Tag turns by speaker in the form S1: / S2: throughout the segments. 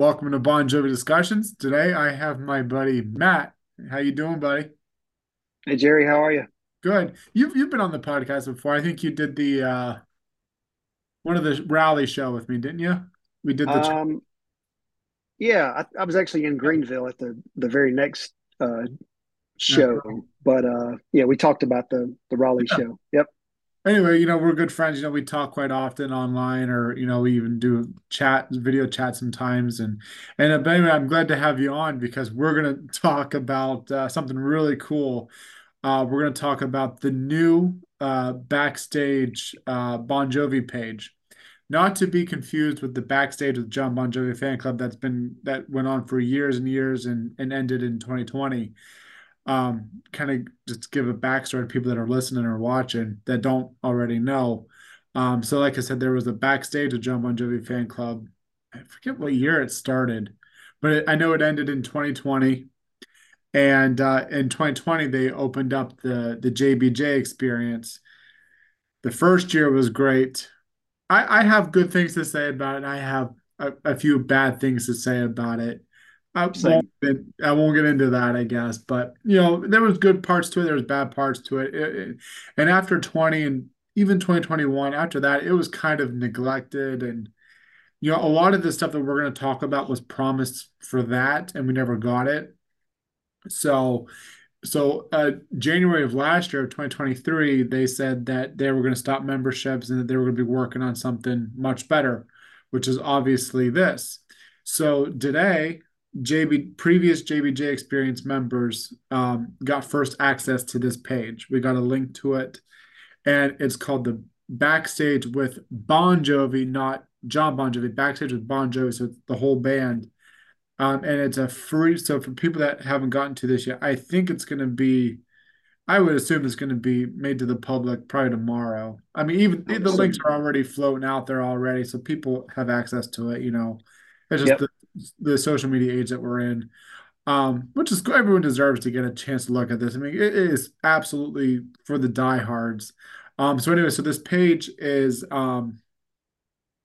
S1: Welcome to Bon Jovi Discussions. Today I have my buddy Matt. How you doing, buddy?
S2: Hey Jerry, how are you?
S1: Good. You've you've been on the podcast before. I think you did the uh one of the Raleigh show with me, didn't you? We did the
S2: Um, yeah, I, I was actually in Greenville at the the very next uh show, but uh yeah, we talked about the the Raleigh show. Yep.
S1: Anyway, you know, we're good friends. You know, we talk quite often online, or you know, we even do chat, video chat sometimes. And and uh, but anyway, I'm glad to have you on because we're gonna talk about uh, something really cool. Uh, we're gonna talk about the new uh, backstage uh, Bon Jovi page, not to be confused with the backstage with John Bon Jovi fan club that's been that went on for years and years and and ended in 2020 um, kind of just give a backstory to people that are listening or watching that don't already know. Um, so, like I said, there was a backstage of John Bon Jovi fan club. I forget what year it started, but it, I know it ended in 2020. And uh, in 2020, they opened up the the JBJ experience. The first year was great. I, I have good things to say about it, I have a, a few bad things to say about it. I won't I won't get into that, I guess. But you know, there was good parts to it, there was bad parts to it. It- it- and after 20 and even 2021, after that, it was kind of neglected. And you know, a lot of the stuff that we're going to talk about was promised for that, and we never got it. So, so uh, January of last year, of 2023, they said that they were going to stop memberships and that they were going to be working on something much better, which is obviously this. So today, JB previous JBJ experience members um, got first access to this page. We got a link to it, and it's called the Backstage with Bon Jovi, not John Bon Jovi. Backstage with Bon Jovi, so the whole band um, and it's a free. So for people that haven't gotten to this yet, I think it's going to be. I would assume it's going to be made to the public probably tomorrow. I mean, even the links are already floating out there already, so people have access to it. You know, it's just
S2: Yep.
S1: the the social media age that we're in, um, which is everyone deserves to get a chance to look at this. I mean, it is absolutely for the diehards. Um, so anyway, so this page is um,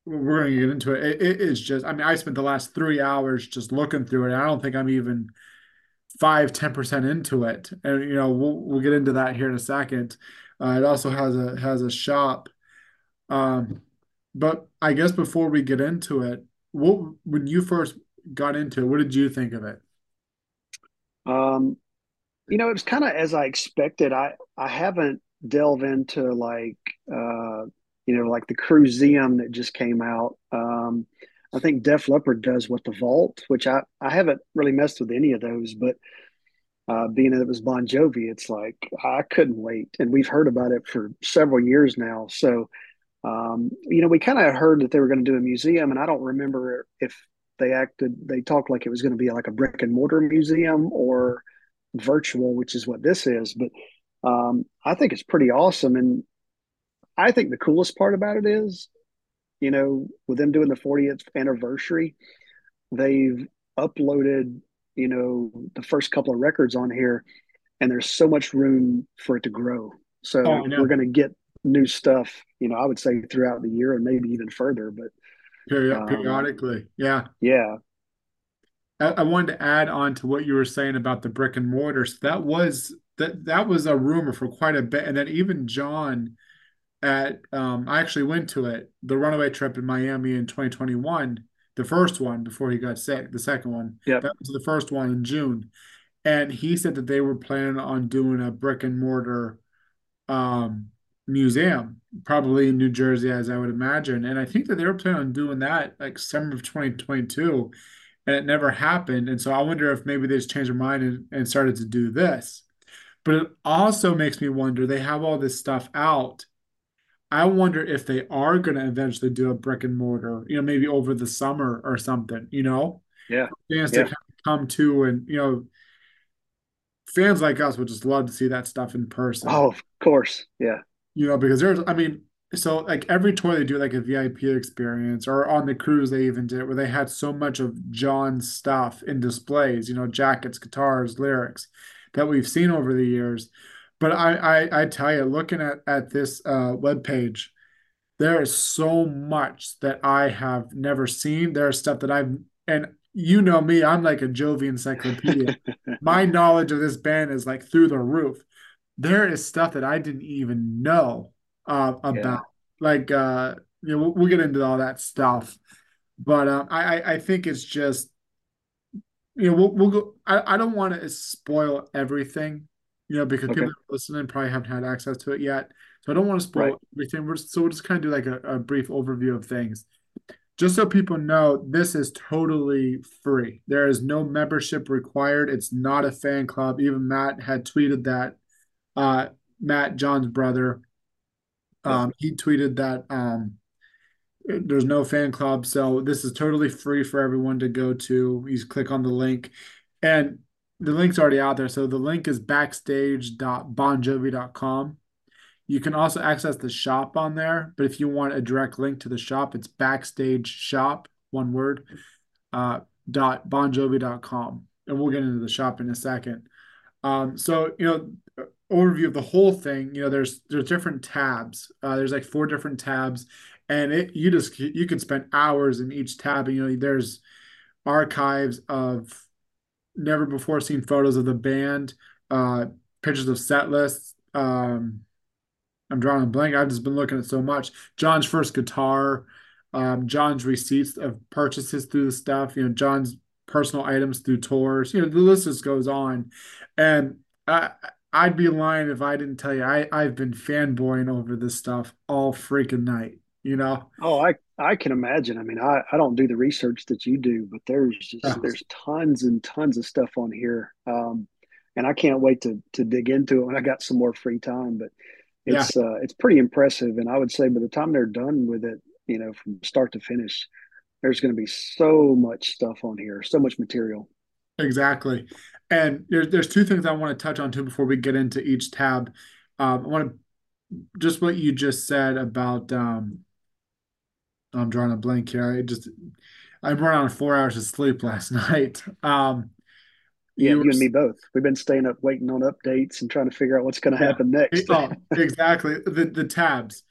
S1: we're going to get into it. It, it is just, I mean, I spent the last three hours just looking through it. I don't think I'm even five, ten percent into it. And, you know, we'll, we'll get into that here in a second. Uh, it also has a, has a shop. Um, but I guess before we get into it, what, when you first got into it, what did you think of it?
S2: Um, you know, it was kind of as I expected. I I haven't delved into like uh, you know, like the Crueseum that just came out. Um, I think Def Leppard does what the Vault, which I I haven't really messed with any of those, but uh, being that it was Bon Jovi, it's like I couldn't wait, and we've heard about it for several years now. So, um, you know, we kind of heard that they were going to do a museum, and I don't remember if they acted. They talked like it was going to be like a brick and mortar museum or virtual, which is what this is. But um, I think it's pretty awesome, and I think the coolest part about it is, you know, with them doing the 40th anniversary, they've uploaded, you know, the first couple of records on here and there's so much room for it to grow.
S1: Oh,
S2: So
S1: I
S2: we're going to get new stuff, you know, I would say throughout the year and maybe even further. But
S1: Period,
S2: um,
S1: periodically. Yeah.
S2: yeah,
S1: I, I wanted to add on to what you were saying about the brick and mortars. That was that that was a rumor for quite a bit. And then even John at um I actually went to it, the runaway trip in Miami in 2021, the first one before he got sick, the second one.
S2: Yeah.
S1: That was the first one in June. And he said that they were planning on doing a brick and mortar um museum, probably in New Jersey, as I would imagine. And I think that they were planning on doing that like summer of 2022, and it never happened. And so I wonder if maybe they just changed their mind and, and started to do this. But it also makes me wonder, they have all this stuff out I wonder if they are going to eventually do a brick and mortar, you know, maybe over the summer or something, you know,
S2: yeah,
S1: fans to
S2: yeah.
S1: kind of come to and, you know, fans like us would just love to see that stuff in person,
S2: Oh, of course. Yeah.
S1: You know, because there's, I mean, so like every tour they do like a VIP experience or on the cruise they even did where they had so much of John's stuff in displays, you know, jackets, guitars, lyrics that we've seen over the years. But I, I, I tell you, looking at, at this uh, web There is so much that I have never seen. There's stuff that I've and you know me, I'm like a Jovi encyclopedia. My knowledge of this band is like through the roof. There is stuff that I didn't even know uh,
S2: Yeah,
S1: about. Like, uh, you know, we'll, we'll get into all that stuff. But uh, I, I think it's just, you know, we'll, we'll go. I, I don't want to spoil everything, you know, because people
S2: okay,
S1: listening probably haven't had access to it yet. So I don't want to
S2: right,
S1: spoil everything. We're, so we'll just kind of do like a, a brief overview of things just so people know, this is totally free. There is no membership required. It's not a fan club. Even Matt had tweeted that. Uh, Matt, John's brother, um, he tweeted that um, there's no fan club. So this is totally free for everyone to go to. You just click on the link, and the link's already out there. So the link is backstage.bonjovi.com. You can also access the shop on there, but if you want a direct link to the shop, it's backstage shop, one word, uh, dot bonjovi.com. And we'll get into the shop in a second. Um, so, you know, overview of the whole thing, you know, there's there's different tabs. Uh, there's like four different tabs, and it you just you can spend hours in each tab. And, you know, there's archives of never before seen photos of the band, uh, pictures of set lists, um, I'm drawing a blank. I've just been looking at so much. John's first guitar, um, John's receipts of purchases through the stuff, you know, John's personal items through tours. You know, the list just goes on. And I I'd be lying if I didn't tell you I, I've been fanboying over this stuff all freaking night, you know?
S2: Oh, I I can imagine. I mean, I I don't do the research that you do, but there's just
S1: Yeah.
S2: there's tons and tons of stuff on here. Um, and I can't wait to to dig into it when I got some more free time. But
S1: Yeah,
S2: it's uh it's pretty impressive, and I would say by the time they're done with it, you know, from start to finish, there's going to be so much stuff on here, so much material.
S1: exactly. And there's there's two things I want to touch on too before we get into each tab. Um, I want to just what you just said about um, I'm drawing a blank here. I just I burned on four hours of sleep last night. Um,
S2: Yeah,
S1: you were,
S2: you and me both. We've been staying up waiting on updates and trying to figure out what's going to
S1: yeah.
S2: happen next.
S1: Oh, exactly. The the tabs.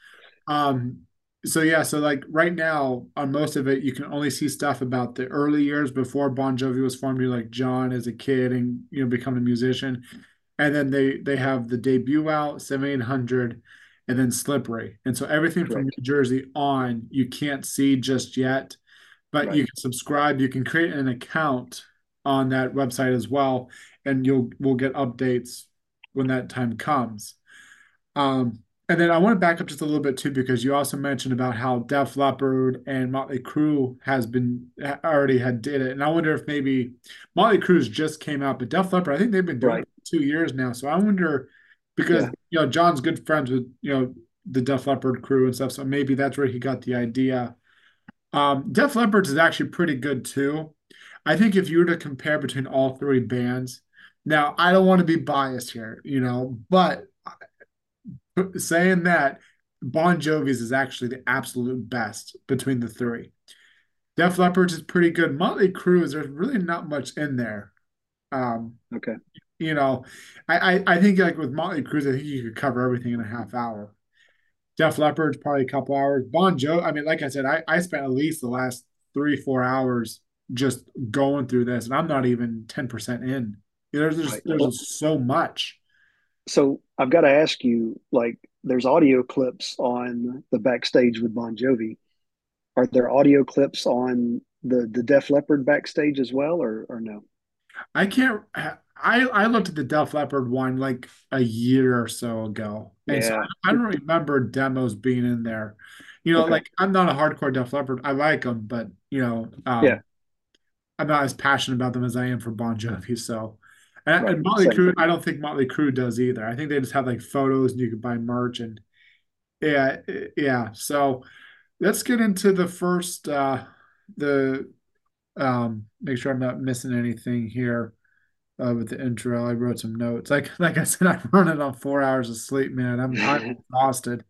S1: Um, so yeah, so like right now on most of it, you can only see stuff about the early years before Bon Jovi was formed, you like John as a kid and you know becoming a musician. And then they they have the debut out, 7800, and then Slippery. And so everything from New Jersey on, you can't see just yet. but you can subscribe. You can create an account on that website as well, and you'll we'll get updates when that time comes. Um, and then I want to back up just a little bit too, because you also mentioned about how Def Leppard and Motley Crue has been already had did it, and I wonder if maybe Motley Crue's just came out, but Def Leppard, I think they've been doing it
S2: Right.
S1: for two years now. So I wonder because
S2: Yeah.
S1: you know John's good friends with you know the Def Leppard crew and stuff, so maybe that's where he got the idea um, Def Leppard's is actually pretty good too. I think if you were to compare between all three bands, now I don't want to be biased here, you know, but saying that Bon Jovi's is actually the absolute best between the three. Def Leppard's is pretty good. Motley Crue is there's really not much in there. Um,
S2: Okay.
S1: you know, I, I I think like with Motley Crue, I think you could cover everything in a half hour. Def Leppard's probably a couple hours. Bon Jovi, I mean, like I said, I, I spent at least the last three, four hours just going through this, and I'm not even 10% in. You know, There's there's so much.
S2: So I've got to ask you, like, there's audio clips on the backstage with Bon Jovi. Are there audio clips on the the Def Leppard backstage as well, or or no?
S1: I can't, I, I looked at the Def Leppard one like a year or so ago, and so
S2: Yeah.
S1: I, I don't remember demos being in there. You know,
S2: Okay.
S1: like I'm not a hardcore Def Leppard. I like them, but you know,
S2: Yeah.
S1: um, I'm not as passionate about them as I am for Bon Jovi. So, and,
S2: Right.
S1: and Motley Crue, I don't think Motley Crue does either. I think they just have like photos and you can buy merch and yeah, yeah. So let's get into the first uh the um make sure I'm not missing anything here uh with the intro. I wrote some notes. Like like I said, I'm running on four hours of sleep, man. I'm I'm exhausted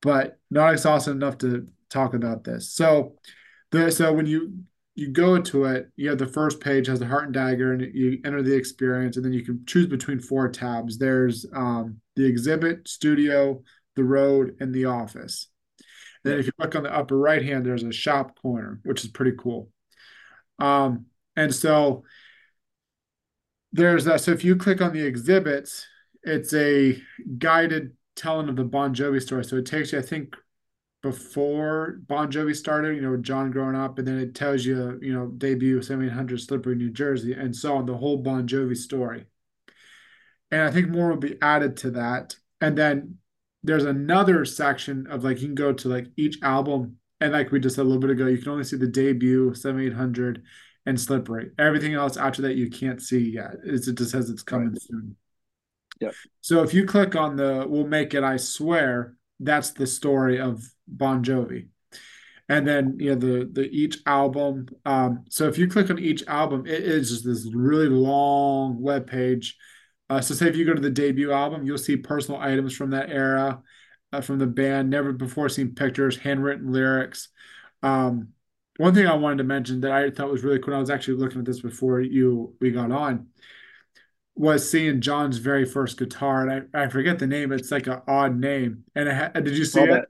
S1: but not exhausted enough to talk about this. So the so when you you go to it, you have the first page has the heart and dagger, and you enter the experience, and then you can choose between four tabs. There's um, the exhibit, studio, the road, and the office. And then if you look on the upper right hand, there's a shop corner, which is pretty cool. Um, and so there's that. So if you click on the exhibits, it's a guided telling of the Bon Jovi story. So it takes you, I think, before Bon Jovi started, you know, John growing up, and then it tells you, you know, debut 7800 Slippery, New Jersey, and so on, the whole Bon Jovi story. And I think more will be added to that. And then there's another section of like, you can go to like each album, and like we just said a little bit ago, you can only see the debut 7800 and Slippery. Everything else after that, you can't see yet. It's, it just says it's coming
S2: Right.
S1: soon.
S2: Yep.
S1: So if you click on the We'll Make It, I Swear, that's the story of Bon Jovi. And then you know the the each album. Um, so if you click on each album, it is just this really long web page. Uh, so say if you go to the debut album, you'll see personal items from that era, uh, from the band, never before seen pictures, handwritten lyrics. Um, one thing I wanted to mention that I thought was really cool, I was actually looking at this before you we got on, was seeing John's very first guitar, and I, I forget the name. It's like an odd name. And it ha did you see it?
S2: that.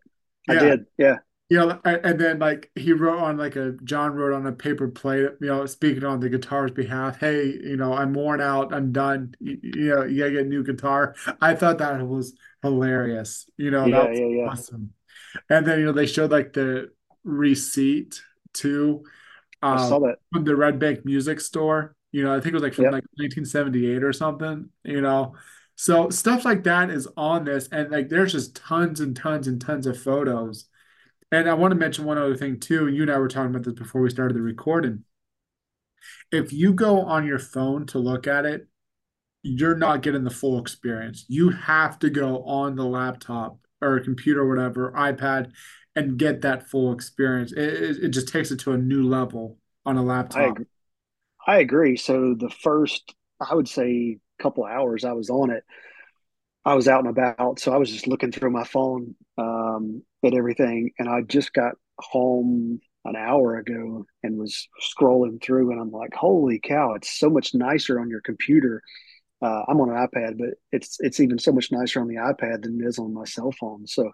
S2: I
S1: Yeah,
S2: did. Yeah.
S1: you know, and then like he wrote on like a John wrote on a paper plate, you know, speaking on the guitar's behalf. Hey, you know, I'm worn out. I'm done. You, you know, you gotta get a new guitar. I thought that was hilarious. You know, that
S2: Yeah.
S1: was
S2: Yeah. Yeah.
S1: awesome. And then you know they showed like the receipt too
S2: I
S1: uh,
S2: saw that.
S1: from the Red Bank Music Store. You know, I think it was like from
S2: Yep.
S1: like 1978 or something, you know. So stuff like that is on this, and like there's just tons and tons and tons of photos. And I want to mention one other thing too. You and I were talking about this before we started the recording. If you go on your phone to look at it, you're not getting the full experience. You have to go on the laptop or computer or whatever, iPad, and get that full experience. It, it, it just takes it to a new level on a laptop.
S2: agree. I agree. So the first, I would say, couple hours I was on it, I was out and about, so I was just looking through my phone um, at everything, and I just got home an hour ago and was scrolling through, and I'm like, "Holy cow! It's so much nicer on your computer." Uh, I'm on an iPad, but it's it's even so much nicer on the iPad than it is on my cell phone. So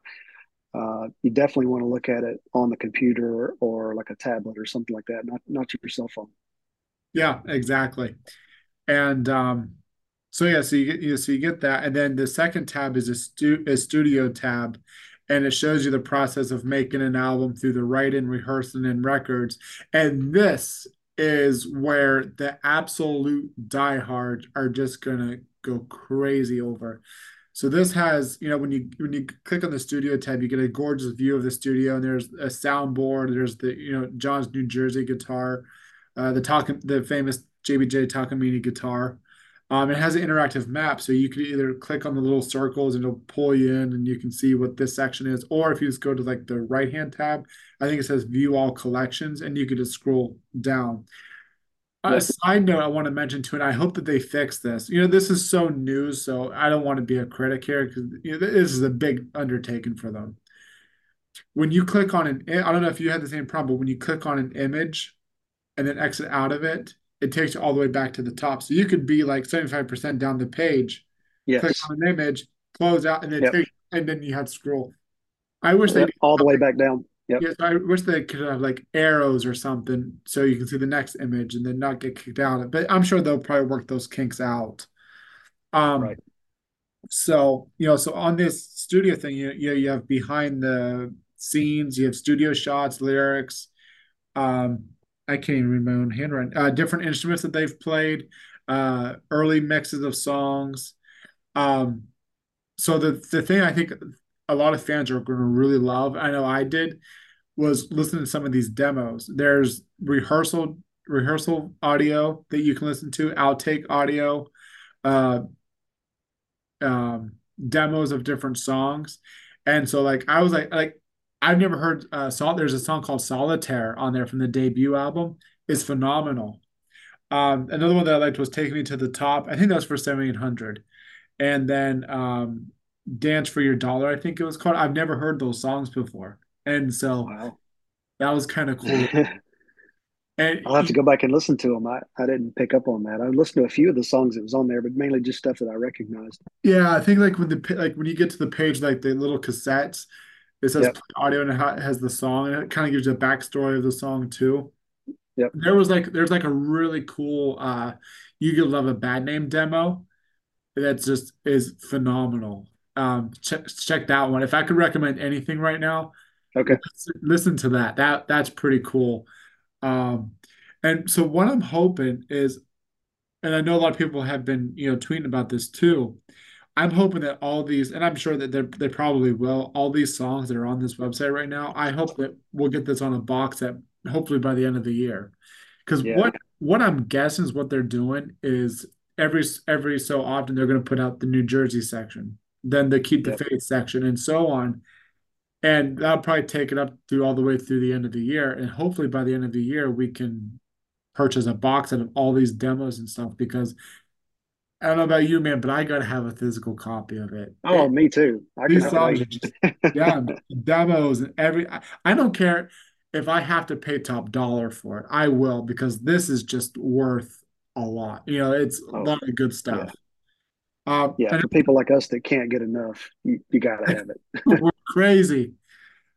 S2: uh, you definitely want to look at it on the computer or like a tablet or something like that, not not your cell phone.
S1: Yeah, exactly. And um, so yeah, so you get you so you get that, and then the second tab is a stu a studio tab, and it shows you the process of making an album through the writing, rehearsing, and records. And this is where the absolute diehards are just gonna go crazy over. So this has, you know, when you when you click on the studio tab, you get a gorgeous view of the studio, and there's a soundboard. There's the, you know, John's New Jersey guitar, uh, the talk, the famous JBJ Takamine guitar. Um, it has an interactive map, so you can either click on the little circles and it'll pull you in, and you can see what this section is. Or if you just go to like the right hand tab, I think it says View All Collections, and you could just scroll down. A
S2: Yep.
S1: side note I want to mention too, and I hope that they fix this. You know, this is so new, so I don't want to be a critic here because you know, this is a big undertaking for them. When you click on an, I don't know if you had the same problem, but when you click on an image and then exit out of it, it takes you all the way back to the top. So you could be like 75% down the page, click on an image, close out, and then
S2: Yep.
S1: take, and then you had to scroll. I wish they
S2: All the way back down. Yep.
S1: Yes, I wish they could have like arrows or something so you can see the next image and then not get kicked out. But I'm sure they'll probably work those kinks out. Um,
S2: Right.
S1: so you know, so on this studio thing, you you, you have behind the scenes, you have studio shots, lyrics. Um, I can't even read my own handwriting. Uh, different instruments that they've played, uh, early mixes of songs. Um, so the the thing I think a lot of fans are going to really love, I know I did, was listening to some of these demos. There's rehearsal rehearsal audio that you can listen to, outtake audio, uh, um, demos of different songs, and so like I was like like I've never heard uh, song. There's a song called Solitaire on there from the debut album. It's phenomenal. Um, another one that I liked was Take Me to the Top. I think that was for 7800. And then um, Dance for Your Dollar, I think it was called. I've never heard those songs before. And so
S2: Wow.
S1: that was kind of cool. And
S2: I'll have to go back and listen to them. I, I didn't pick up on that. I listened to a few of the songs that was on there, but mainly just stuff that I recognized.
S1: yeah, I think like when the like when you get to the page, like the little cassettes, it says
S2: Yep.
S1: play audio and it has the song, and it kind of gives you a backstory of the song too.
S2: Yep.
S1: there was like there's like a really cool uh You Could Love a Bad Name demo that's just is phenomenal. Um, check check that one. If I could recommend anything right now,
S2: Okay.
S1: listen, listen to that. That that's pretty cool. Um, and so what I'm hoping is, and I know a lot of people have been, you know, tweeting about this too. I'm hoping that all these, and I'm sure that they they probably will, all these songs that are on this website right now, I hope that we'll get this on a box that hopefully by the end of the year. Because
S2: Yeah.
S1: what what I'm guessing is what they're doing is every every so often they're going to put out the New Jersey section, then the Keep the
S2: Yep.
S1: Faith section, and so on. And that'll probably take it up through all the way through the end of the year. And hopefully by the end of the year, we can purchase a box out of all these demos and stuff because I don't know about you, man, but I gotta have a physical copy of it.
S2: Oh, me too. I
S1: these songs are just yeah, demos and every I, I don't care if I have to pay top dollar for it. I will because this is just worth a lot. You know, it's a
S2: Oh,
S1: lot of good
S2: yeah.
S1: stuff. Uh,
S2: Yeah.
S1: and
S2: For people like us that can't get enough, you, you got to have it.
S1: we're crazy.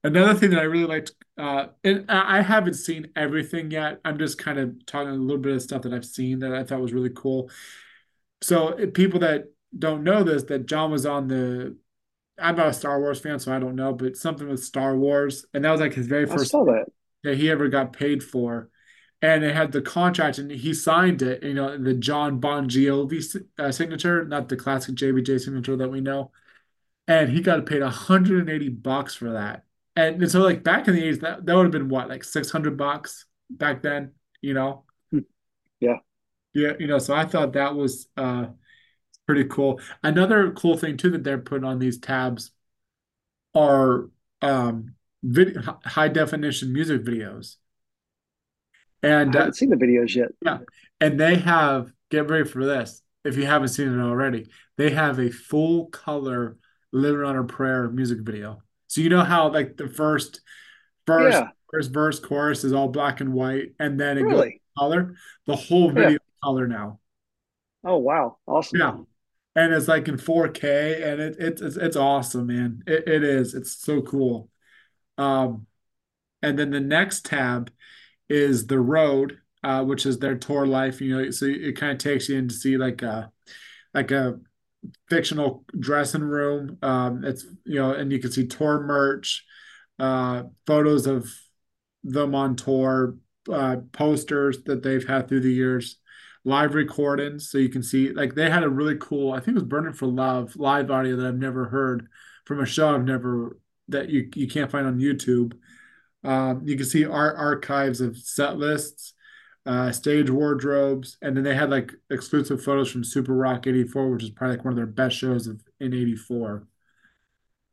S1: Another thing that I really liked, uh, and I haven't seen everything yet. I'm just kind of talking a little bit of stuff that I've seen that I thought was really cool. So people that don't know this, that John was on the, I'm not a Star Wars fan, so I don't know, but something with Star Wars, and that was like his very first
S2: saw that.
S1: that he ever got paid for. And it had the contract, and he signed it, you know, the John Bon Jovi uh, signature, not the classic JBJ signature that we know. And he got paid 180 bucks for that. And, and so, like back in the 80s, that, that would have been what, like 600 bucks back then, you know?
S2: Yeah.
S1: Yeah, you know, so I thought that was uh pretty cool. Another cool thing too that they're putting on these tabs are um video high definition music videos. And I
S2: haven't seen the videos yet.
S1: yeah, and they have, get ready for this, if you haven't seen it already, they have a full color Living on a Prayer music video. So you know how like the first first
S2: Yeah.
S1: first verse chorus is all black and white and then it goes color? The whole video color now.
S2: Oh, wow. Awesome.
S1: Yeah. And it's like in 4K and it, it it's it's awesome, man. It, it is. It's so cool. Um, and then the next tab is the road, uh, which is their tour life. You know, so it kind of takes you in to see like a like a fictional dressing room. Um, it's you know, and you can see tour merch, uh, photos of them on tour, uh, posters that they've had through the years, live recordings. So you can see like they had a really cool, I think it was Burning for Love live audio that I've never heard from a show I've never that you you can't find on YouTube. Um, you can see art archives of set lists, uh, stage wardrobes, and then they had like exclusive photos from Super Rock 84, which is probably like one of their best shows of in 84.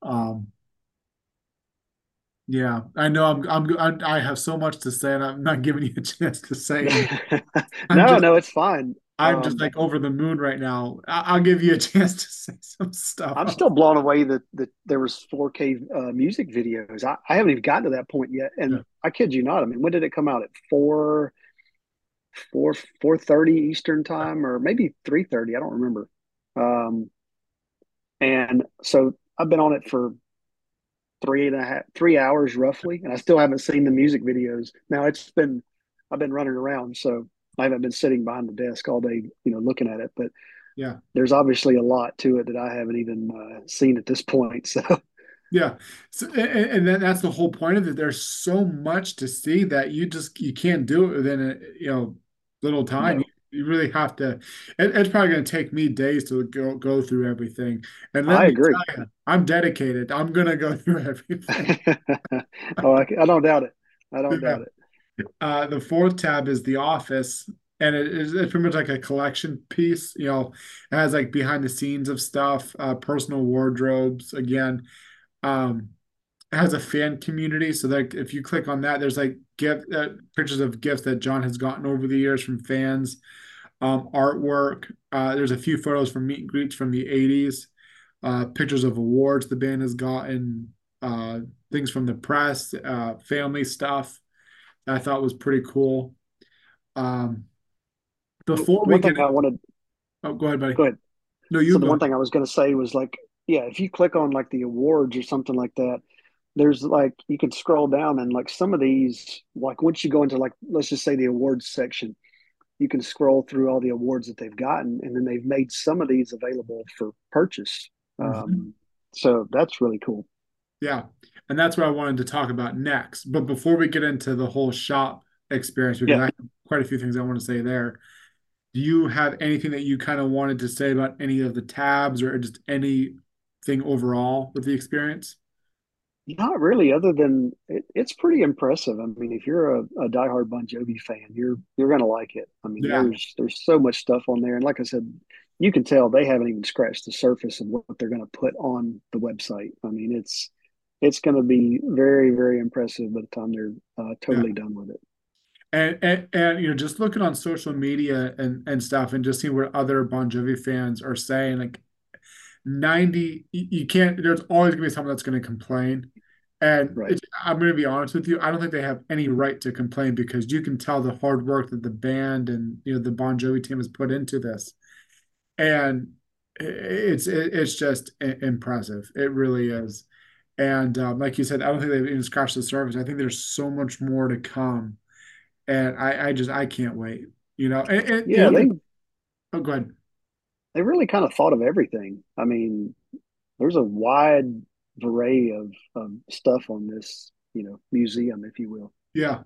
S1: Um, yeah, I know I'm, I'm I'm I have so much to say and I'm not giving you a chance to say
S2: No,
S1: just
S2: no, it's fine.
S1: I'm just
S2: Um,
S1: like over the moon right now. I- I'll give you a chance to say some stuff.
S2: I'm still blown away that that there was 4K uh, music videos. I, I haven't even gotten to that point yet.
S1: Yeah.
S2: And I kid you not. I mean, when did it come out? At four, four, four thirty Eastern time, or maybe three thirty. I don't remember. Um, and so I've been on it for three and a half, three hours roughly, and I still haven't seen the music videos. Now it's been, I've been running around, so I haven't been sitting behind the desk all day, you know, looking at it. But
S1: Yeah.
S2: there's obviously a lot to it that I haven't even uh, seen at this point. So
S1: Yeah. So, and, and that's the whole point of it. There's so much to see that you just you can't do it within a you know little time.
S2: No,
S1: you really have to. It, it's probably going to take me days to go go through everything. And
S2: I agree.
S1: you, I'm dedicated. I'm going to go through everything.
S2: oh, I, I don't doubt it. I don't doubt it.
S1: Uh, the fourth tab is The Office, and it is it's pretty much like a collection piece. You know, it has like behind the scenes of stuff, uh, personal wardrobes. Again, um, it has a fan community. So like if you click on that, there's like gift uh, pictures of gifts that John has gotten over the years from fans, um, artwork. Uh, there's a few photos from meet and greets from the 80s, uh, pictures of awards the band has gotten, uh, things from the press, uh, family stuff. that I thought was pretty cool. Um, before we
S2: One
S1: get,
S2: thing I wanted,
S1: oh, go ahead, buddy.
S2: go ahead.
S1: No, you.
S2: So the
S1: go.
S2: one thing I was going to say was like, yeah, if you click on like the awards or something like that, there's like you can scroll down and like some of these like once you go into like let's just say the awards section you can scroll through all the awards that they've gotten and then they've made some of these available for purchase
S1: Mhm.
S2: um, so that's really cool
S1: Yeah. And that's what I wanted to talk about next. But before we get into the whole shop experience, because
S2: yeah
S1: I have quite a few things I want to say there, do you have anything that you kind of wanted to say about any of the tabs or just anything overall with the experience?
S2: Not really other than it, it's pretty impressive. I mean if you're a, a diehard bon jovi fan you're you're gonna like it. I mean
S1: Yeah.
S2: there's there's so much stuff on there. And like i said you can tell they haven't even scratched the surface of what they're going to put on the website. I mean it's it's going to be very very impressive by the time they're uh,
S1: Yeah.
S2: totally done with it.
S1: And, and and you know, just looking on social media and and stuff, and just seeing what other Bon Jovi fans are saying, like 90, you, can't. There's always gonna be someone that's gonna complain, and
S2: right
S1: I'm gonna be honest with you. I don't think they have any right to complain because you can tell the hard work that the band and you know the Bon Jovi team has put into this, and it's it's just impressive. It really is. And um, like you said, I don't think they've even scratched the surface. I think there's so much more to come and I, I just I can't wait. You know, and, and
S2: yeah they
S1: oh go ahead.
S2: They really kind of thought of everything i mean there's a wide array of, of stuff on this you know museum if you will
S1: Yeah.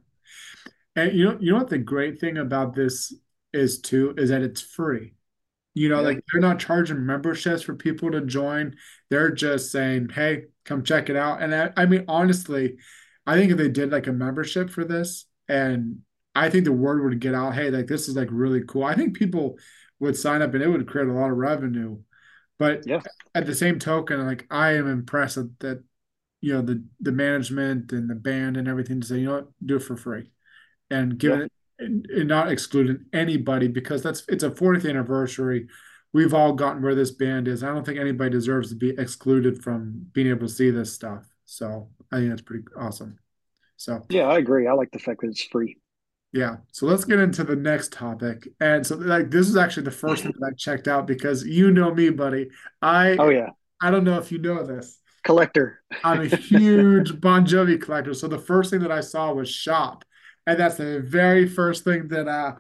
S1: And you know you know what the great thing about this is too is that it's free. You know,
S2: yeah
S1: like they're not charging memberships for people to join. They're just saying, "Hey, come check it out." And I, I mean, honestly, I think if they did like a membership for this, and I think the word would get out, "Hey, like this is like really cool." I think people would sign up and it would create a lot of revenue. But
S2: yeah
S1: at the same token, like I am impressed that, that you know the the management and the band and everything to say, you know what, do it for free and
S2: yeah
S1: giving it and, and not excluding anybody because that's it's a 40th anniversary. We've all gotten where this band is. I don't think anybody deserves to be excluded from being able to see this stuff. So I think that's pretty awesome. So
S2: Yeah, I agree. I like the fact that it's free.
S1: Yeah, so let's get into the next topic. And so like this is actually the first thing that I checked out because you know me, buddy. I
S2: Oh yeah,
S1: I don't know if you know this.
S2: collector.
S1: I'm a huge Bon Jovi collector. So the first thing that I saw was Shop. And that's the very first thing that uh,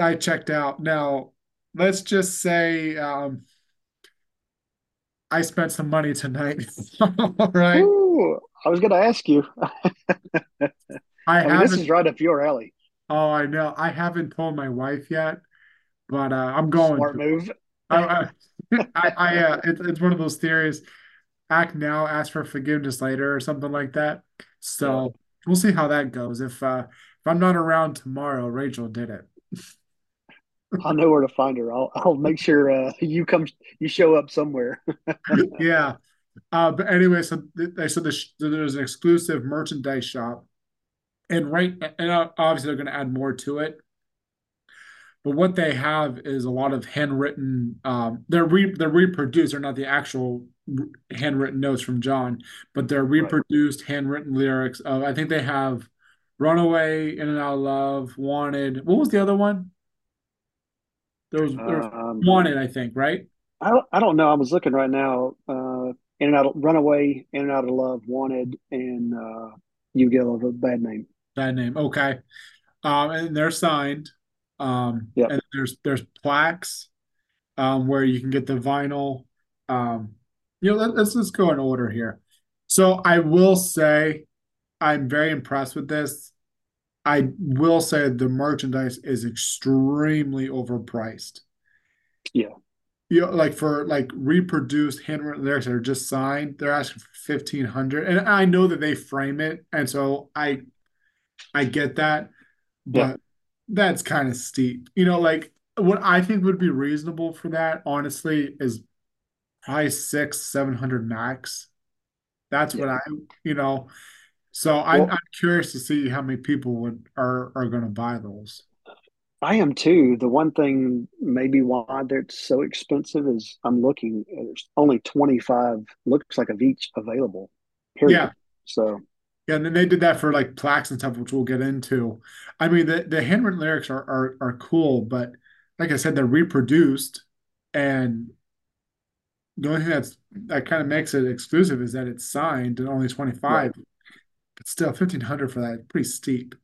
S1: I checked out. Now, let's just say um, I spent some money tonight. All right.
S2: Ooh, I was going to ask you.
S1: I
S2: I mean, this is right up your alley.
S1: oh, I know. I haven't told my wife yet, but uh, I'm going
S2: Smart
S1: to.
S2: move.
S1: I, I, I, I uh, it, it's one of those theories. act now, ask for forgiveness later, or something like that. So we'll see how that goes. If uh if I'm not around tomorrow, Rachel did it.
S2: I know where to find her. I'll I'll make sure uh, you come you show up somewhere.
S1: Yeah. Uh, but anyway, so they said the, so there's an exclusive merchandise shop, and right, and obviously they're going to add more to it. But what they have is a lot of handwritten. Um, they're re, they're reproduced. They're not the actual handwritten notes from John, but they're
S2: Right.
S1: reproduced handwritten lyrics. Of, I think they have "Runaway," "In and Out of Love," "Wanted." What was the other one? There was there was
S2: Um,
S1: "Wanted," I think, right?
S2: I don't- I don't know. I was looking right now. Uh, in and out, of, runaway, in and out of love, wanted, and uh, you of a bad name.
S1: Bad name. Okay. Um, and they're signed. Um,
S2: Yeah,
S1: and there's there's plaques um, where you can get the vinyl. Um, you know, let, let's just go in order here. So I will say I'm very impressed with this. I will say the merchandise is extremely overpriced.
S2: yeah,
S1: You know, like for like reproduced handwritten lyrics that are just signed, they're asking for 1500. And I know that they frame it, and so I I get that,
S2: yeah,
S1: but that's kind of steep. You know, like what I think would be reasonable for that, honestly, is probably six, seven hundred max. That's
S2: yeah.
S1: what I, you know. So I'm
S2: Well,
S1: I'm curious to see how many people would are are going to buy those.
S2: I am too. The one thing maybe why they're so expensive is I'm looking, there's only 25, looks like of each available,
S1: Yeah.
S2: So,
S1: yeah, and then they did that for like plaques and stuff, which we'll get into. I mean, the the handwritten lyrics are are are cool, but like I said, they're reproduced, and the only thing that's that kind of makes it exclusive is that it's signed and only
S2: Right,
S1: 25, but still 1500 for that, pretty steep.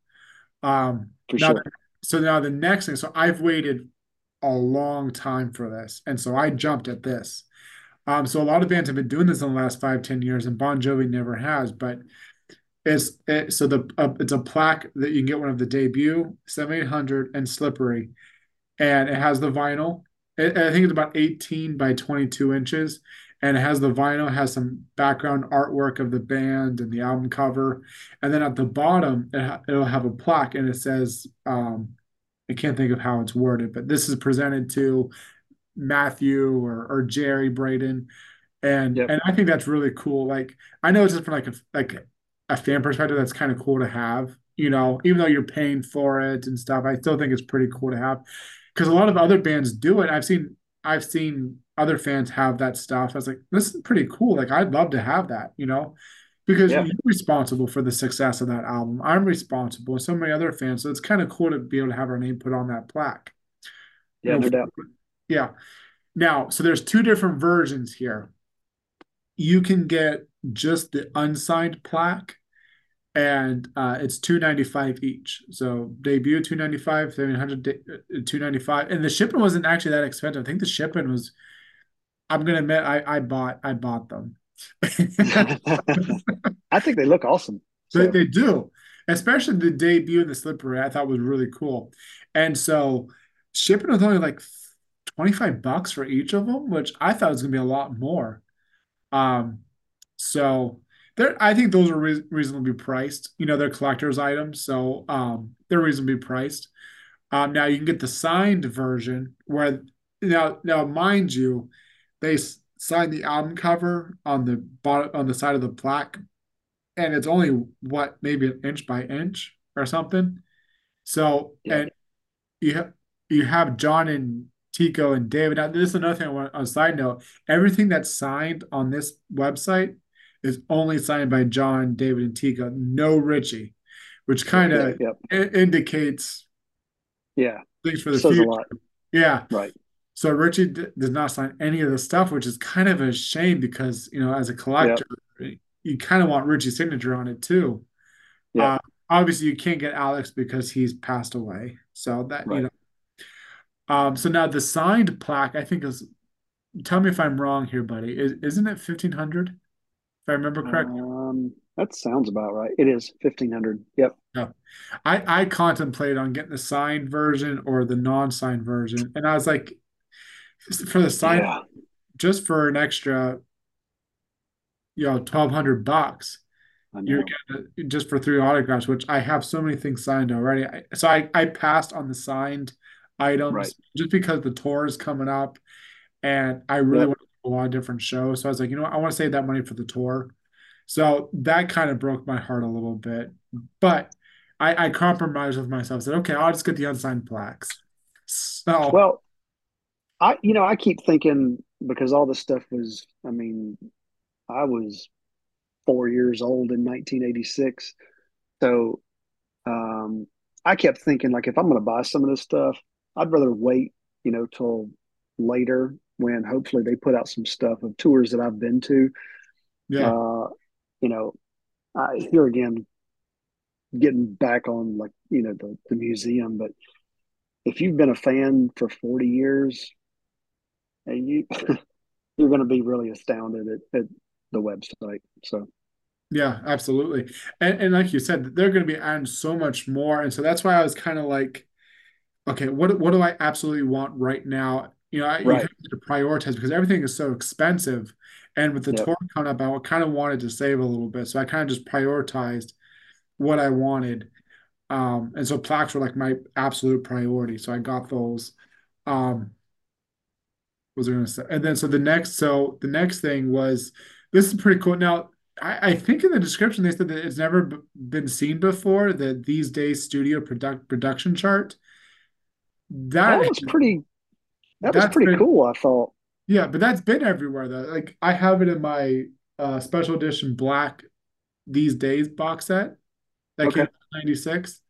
S1: Um,
S2: for
S1: now,
S2: sure.
S1: so now the next thing, so I've waited a long time for this, and so I jumped at this. Um, so a lot of bands have been doing this in the last five, ten years, and Bon Jovi never has. But it's it, so the uh, it's a plaque that you can get one of the debut 7800 and Slippery, and it has the vinyl. It, I think it's about 18 by 22 inches, and it has the vinyl, has some background artwork of the band and the album cover, and then at the bottom it ha it'll have a plaque, and it says, um, I can't think of how it's worded, but this is presented to Matthew or, or Jerry Braden, and
S2: Yep.
S1: and I think that's really cool. Like I know it's just from like a like a fan perspective, that's kind of cool to have. You know, even though you're paying for it and stuff, I still think it's pretty cool to have because a lot of other bands do it. I've seen I've seen other fans have that stuff. I was like, this is pretty cool. Like I'd love to have that. You know, because
S2: Yeah.
S1: you're responsible for the success of that album. I'm responsible, and so many other fans. So it's kind of cool to be able to have our name put on that plaque. You
S2: Yeah.
S1: know,
S2: No doubt.
S1: yeah. Now, so there's two different versions here. You can get just the unsigned plaque, and uh, it's two ninety five each. So debut two ninety five, two ninety five, and the shipping wasn't actually that expensive. I think the shipping was. I'm gonna admit, I I bought I bought them.
S2: I think they look awesome.
S1: They, they do, especially the debut and the slippery. I thought was really cool, and so shipping was only like 25 bucks for each of them, which I thought was gonna be a lot more. Um, so there, I think those are re reasonably priced. You know, they're collector's items, so um, they're reasonably priced. Um, now you can get the signed version where now now mind you, they s- sign the album cover on the bottom on the side of the plaque, and it's only what maybe an inch by inch or something. So
S2: yeah.
S1: and you have you have John and Tico and David. Now, this is another thing I want on a side note. Everything that's signed on this website is only signed by John, David, and Tico, no Richie, which kind of
S2: Yep.
S1: indicates
S2: Yeah.
S1: things for the
S2: Says
S1: future. Yeah.
S2: Right.
S1: So Richie d does not sign any of the stuff, which is kind of a shame because, you know, as a
S2: Yep.
S1: collector, you kind of want Richie's signature on it too.
S2: Yep.
S1: Uh, obviously, you can't get Alex because he's passed away. So that, you know, Um, so now the signed plaque, I think is, tell me if I'm wrong here, buddy. Is, isn't it 1500 if I remember correctly?
S2: Um, that sounds about right. It is 1500. Yep.
S1: No. I I contemplated on getting the signed version or the non-signed version, and I was like, for the signed,
S2: Yeah.
S1: just for an extra, you know, 1200 bucks, you're getting just for three autographs, which I have so many things signed already. I, so I I passed on the signed
S2: Right.
S1: items just because the tour is coming up and I really
S2: Yep.
S1: want a lot of different shows. So I was like, you know what? I want to save that money for the tour. So that kind of broke my heart a little bit. But I, I compromised with myself. Said, okay, I'll just get the unsigned plaques. So
S2: Well, I, you know, I keep thinking because all this stuff was, I mean, I was four years old in 1986. So, um, I kept thinking like, if I'm going to buy some of this stuff, I'd rather wait, you know, till later when hopefully they put out some stuff of tours that I've been to.
S1: yeah,
S2: Uh, you know, I, here again, getting back on like, you know, the, the museum, but if you've been a fan for 40 years and you, you're going to be really astounded at, at the website. So,
S1: yeah, absolutely. And, and like you said, they're going to be adding so much more. And so that's why I was kind of like, okay, what what do I absolutely want right now? You know, I, you have to prioritize because everything is so expensive. And with the
S2: Yep.
S1: tour coming up, I kind of wanted to save a little bit. So I kind of just prioritized what I wanted. Um, and so plaques were like my absolute priority. So I got those. Um, was I going to say? And then so the next, so the next thing was this is pretty cool. Now, I, I think in the description they said that it's never b been seen before, that these days studio product production chart.
S2: That
S1: That
S2: was pretty, that was
S1: that's
S2: pretty
S1: been
S2: cool. I thought,
S1: yeah, but that's been everywhere though. Like I have it in my uh special edition black these days box set that came
S2: okay,
S1: out in 96.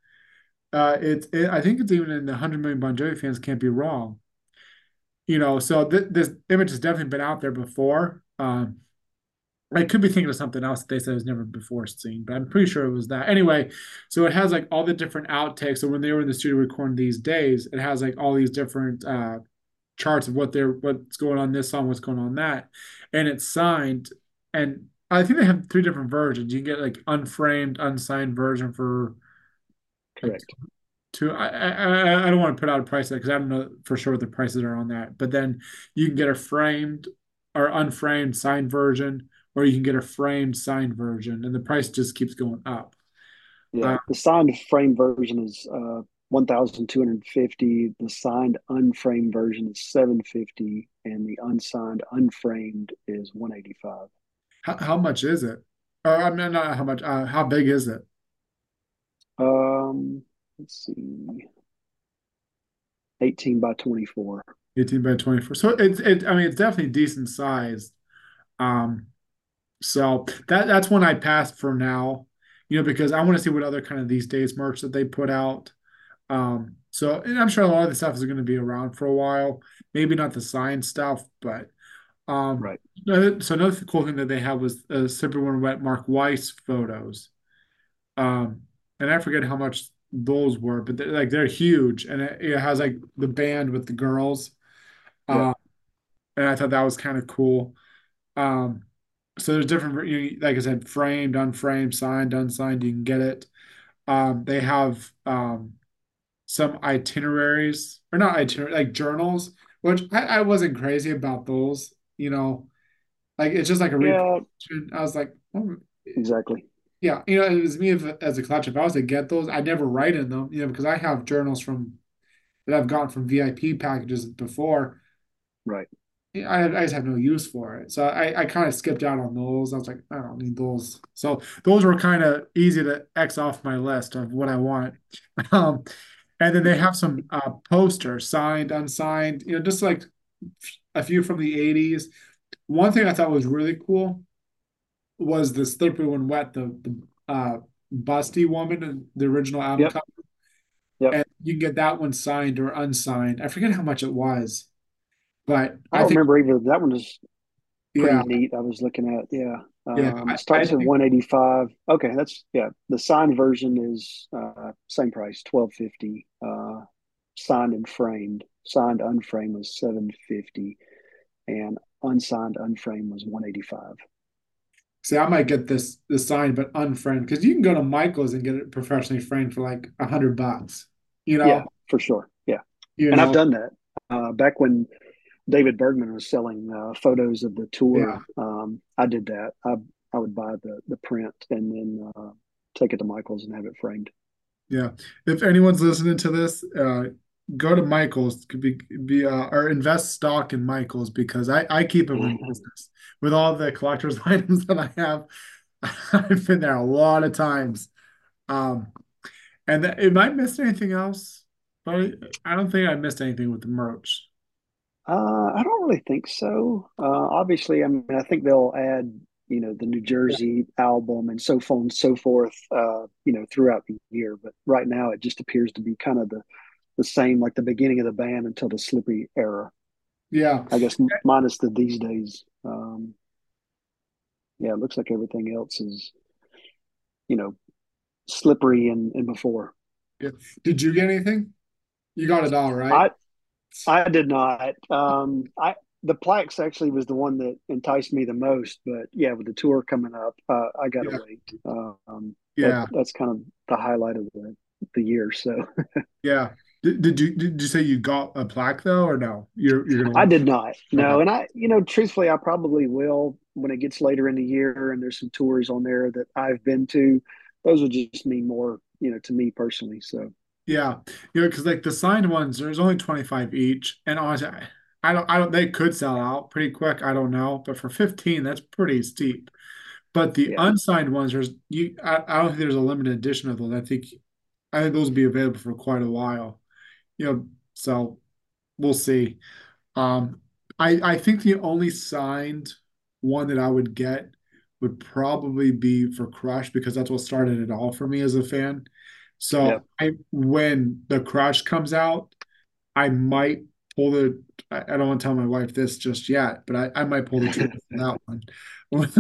S1: Uh it's it, I think it's even in the 100 million Bon Jovi fans can't be wrong. you know, so th this image has definitely been out there before. Um, I could be thinking of something else that they said it was never before seen, but I'm pretty sure it was that. Anyway, so it has like all the different outtakes. So when they were in the studio recording these days, it has like all these different uh charts of what they're what's going on this song, what's going on that, and it's signed. And I think they have three different versions. You can get like unframed, unsigned version for like
S2: Correct.
S1: two. I I, I don't want to put out a price that because I don't know for sure what the prices are on that. But then you can get a framed or unframed signed version, or you can get a framed signed version, and the price just keeps going up.
S2: Yeah,
S1: Uh,
S2: the signed frame version is uh, 1,250. The signed unframed version is 750, and the unsigned unframed is 185.
S1: how, how much is it? Or I mean, not how much. Uh, how big is it?
S2: Um, let's see, 18 by 24.
S1: 18 by 24. So it's it. I mean, it's definitely decent size. Um, So that that's one I passed for now, you know, because I want to see what other kind of these days merch that they put out. Um, so and I'm sure a lot of the stuff is going to be around for a while. Maybe not the science stuff, but um,
S2: Right.
S1: so another cool thing that they had was uh, Slippery When Wet Mark Weiss photos. Um, and I forget how much those were, but they're, like they're huge, and it, it has like the band with the girls.
S2: Yep.
S1: Um, and I thought that was kind of cool. Um, so there's different, you know, like I said, framed, unframed, signed, unsigned. You can get it. Um, they have um, some itineraries, or not itinerary, like journals, which I, I wasn't crazy about those. You know, like it's just like a
S2: Yeah.
S1: I was like, oh,
S2: exactly.
S1: yeah, you know, it was me if, as a collector. If I was to get those, I'd never write in them, you know, because I have journals from that I've gotten from VIP packages before
S2: Right.
S1: Yeah, I, I just have no use for it. So I, I kind of skipped out on those. I was like, I don't need those. So those were kind of easy to X off my list of what I want. Um, and then they have some uh, posters, signed, unsigned, you know, just like a few from the 80s. One thing I thought was really cool was the Slippery When Wet, the, the uh, busty woman in the original album
S2: Yep.
S1: cover.
S2: Yep.
S1: And you can get that one signed or unsigned. I forget how much it was, but
S2: I
S1: I think,
S2: remember either. That one is
S1: yeah,
S2: pretty neat. I was looking at, yeah.
S1: Yeah,
S2: Um,
S1: I,
S2: it
S1: I
S2: starts at 185. Okay, that's yeah. The signed version is uh same price, 1250. Uh signed and framed. Signed unframed was 750 and unsigned unframed was 185.
S1: See, I might get this this signed but unframed because you can go to Michael's and get it professionally framed for like a hundred bucks. You
S2: Yeah,
S1: know,
S2: for sure. Yeah.
S1: you
S2: And I've done that. Uh back when David Bergman was selling uh photos of the
S1: yeah,
S2: tour, um I did that. I I would buy the the print and then uh take it to Michael's and have it framed.
S1: yeah. If anyone's listening to this, uh, go to Michael's. Could be be uh, or invest stock in Michael's because I I keep them in business with all the collector's items that I have. I've been there a lot of times. Um, and th am I missed anything else? But I don't think I missed anything with the merch.
S2: Uh, I don't really think so. Uh, obviously, I mean, I think they'll add, you know, the New Jersey album and so on and so forth, uh, you know, throughout the year. But right now, it just appears to be kind of the the same, like the beginning of the band until the Slippery era.
S1: Yeah.
S2: I guess minus the these days. Um, yeah, it looks like everything else is, you know, slippery and and before.
S1: Yeah. Did you get anything? You got it all, right?
S2: I I did not. Um, I the plaques actually was the one that enticed me the most, but yeah, with the tour coming up, uh, I gotta
S1: Yeah.
S2: wait. Um, that
S1: Yeah.
S2: that's kind of the highlight of the the year. So
S1: Yeah. Did, did you did you say you got a plaque though, or no? You're you're
S2: I
S1: gonna I
S2: did not. No, and I, you know, truthfully, I probably will when it gets later in the year and there's some tours on there that I've been to. Those would just mean more, you know, to me personally. So
S1: Yeah. You know, because like the signed ones, there's only 25 each. And honestly, I, I don't I don't they could sell out pretty quick. I don't know. But for 15, that's pretty steep. But the
S2: yeah,
S1: unsigned ones, there's you I, I don't think there's a limited edition of those. I think I think those will be available for quite a while. You know, so we'll see. Um, I I think the only signed one that I would get would probably be for Crush because that's what started it all for me as a fan. So I when the Crush comes out, I might pull the I, I don't want to tell my wife this just yet, but I, I might pull the trigger on that one when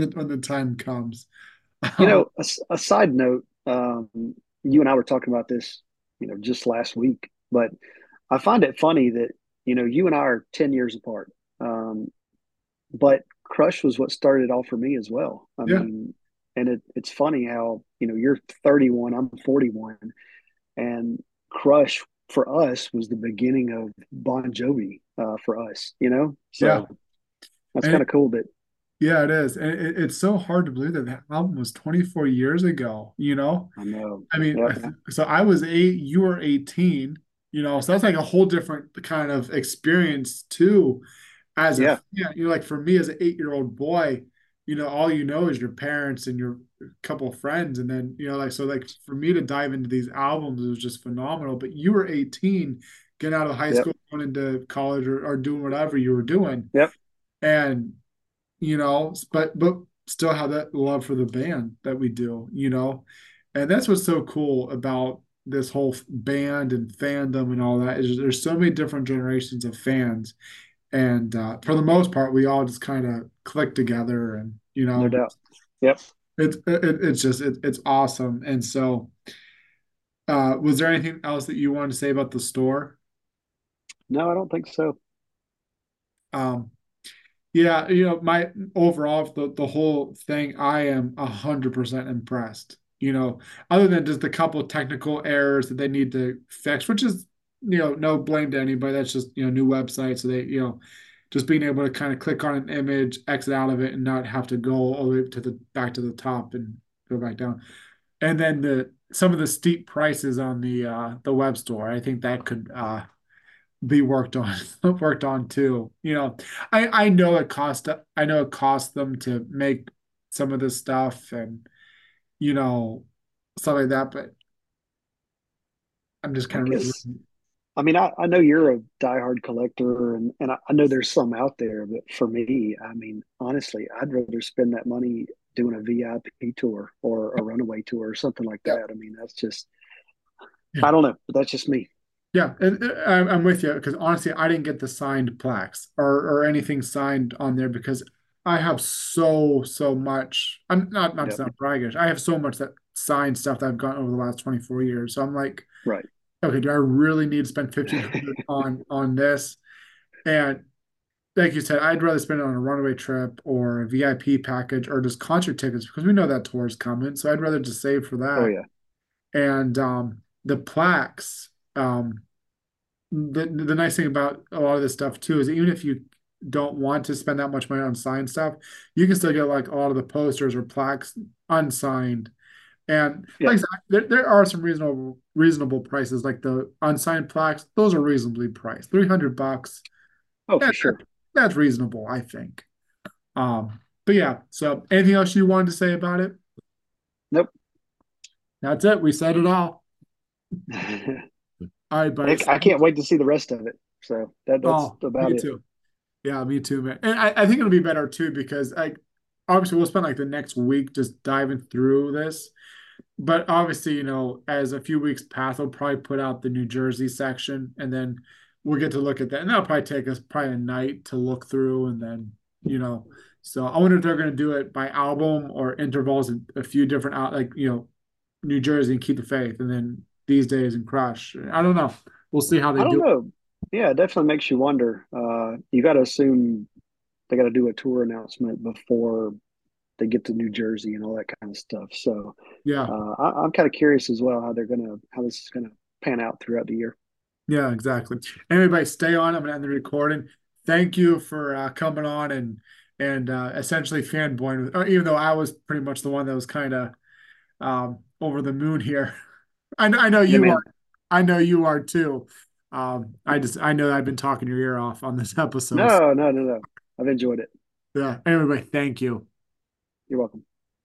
S1: the when the time comes.
S2: You
S1: Um,
S2: know, a, a side note, um, you and I were talking about this, you know, just last week, but I find it funny that, you know, you and I are 10 years apart. Um, but Crush was what started it all for me as well. I
S1: yeah,
S2: mean, and it, it's funny how, you know, you're 31, I'm 41, and Crush for us was the beginning of Bon Jovi uh, for us, you know?
S1: yeah,
S2: that's kind of cool that,
S1: yeah, it is, and it, it's so hard to believe that that album was 24 years ago. You know,
S2: I know.
S1: I mean, th so I was eight, you were 18. You know, so that's like a whole different kind of experience too. as a
S2: Yeah.
S1: fan, you know, like for me as an eight year old boy, you know, all you know is your parents and your couple of friends. And then, you know, like, so like for me to dive into these albums was just phenomenal. But you were 18, getting out of high
S2: Yep.
S1: school, going into college or, or doing whatever you were doing.
S2: Yep.
S1: And, you know, but, but still have that love for the band that we do, you know, and that's what's so cool about this whole band and fandom and all that is there's so many different generations of fans and uh, for the most part, we all just kind of click together, and you
S2: No
S1: know,
S2: doubt. Yep.
S1: it's it, it's just it, it's awesome. And so, uh, was there anything else that you wanted to say about the store?
S2: No, I don't think so.
S1: Um, yeah, you know, my overall the the whole thing, I am a hundred percent impressed. You know, other than just a couple of technical errors that they need to fix, which is you know no blame to anybody. That's just you know new website, so they you know just being able to kind of click on an image, exit out of it, and not have to go all the way to the back to the top and go back down. And then the some of the steep prices on the uh the web store, I think that could uh be worked on worked on too. You know, I I know it cost I know it cost them to make some of this stuff and you know stuff like that, but I'm just
S2: I
S1: kind of really,
S2: guess, I mean, I, I know you're a diehard collector and, and I, I know there's some out there, but for me, I mean, honestly, I'd rather spend that money doing a VIP tour or a runaway tour or something like
S1: yeah
S2: that. I mean, that's just,
S1: yeah
S2: I don't know, but that's just me.
S1: yeah. And, I'm with you because honestly, I didn't get the signed plaques or or anything signed on there because I have so so much. I'm not not to
S2: Yep.
S1: sound braggish. I have so much that signed stuff that I've gotten over the last 24 years. So I'm like.
S2: Right.
S1: Okay, do I really need to spend 1500 on on this? And like you said, I'd rather spend it on a runaway trip or a VIP package or just concert tickets because we know that tour is coming. So I'd rather just save for that.
S2: Oh, yeah.
S1: And um, the plaques, um, the the nice thing about a lot of this stuff too is even if you don't want to spend that much money on signed stuff, you can still get like a lot of the posters or plaques unsigned and like I said, there, there are some reasonable reasonable prices, like the unsigned plaques. Those are reasonably priced. 300 bucks.
S2: Oh,
S1: Yeah,
S2: for sure.
S1: that's reasonable, I think. Um, but yeah, so anything else you wanted to say about it?
S2: Nope.
S1: That's it. We said it all.
S2: I,
S1: All right, buddy.
S2: I can't wait to see the rest of it. So that, that's
S1: Oh,
S2: about
S1: me
S2: it.
S1: too. Yeah, me too, man. And I, I think it'll be better too because I obviously we'll spend like the next week just diving through this. But obviously, you know, as a few weeks pass, they'll probably put out the New Jersey section and then we'll get to look at that. And that'll probably take us probably a night to look through and then, you know, so I wonder if they're going to do it by album or intervals and a few different out like, you know, New Jersey and Keep the Faith and then these days and Crush. I don't know. We'll see how they
S2: I
S1: do it.
S2: Yeah, it definitely makes you wonder. Uh, you got to assume they got to do a tour announcement before they get to New Jersey and all that kind of stuff. So
S1: Yeah.
S2: uh, I, I'm kind of curious as well how they're gonna how this is gonna pan out throughout the year.
S1: Yeah, exactly. Everybody stay on. I'm gonna end the recording. Thank you for uh, coming on and and uh, essentially fanboying with, even though I was pretty much the one that was kind of um, over the moon here. I know, I know
S2: Yeah,
S1: you are. I know you are too. Um, I just I know I've been talking your ear off on this episode.
S2: No, no, no, no. I've enjoyed it.
S1: Yeah. Everybody, thank you.
S2: You're welcome.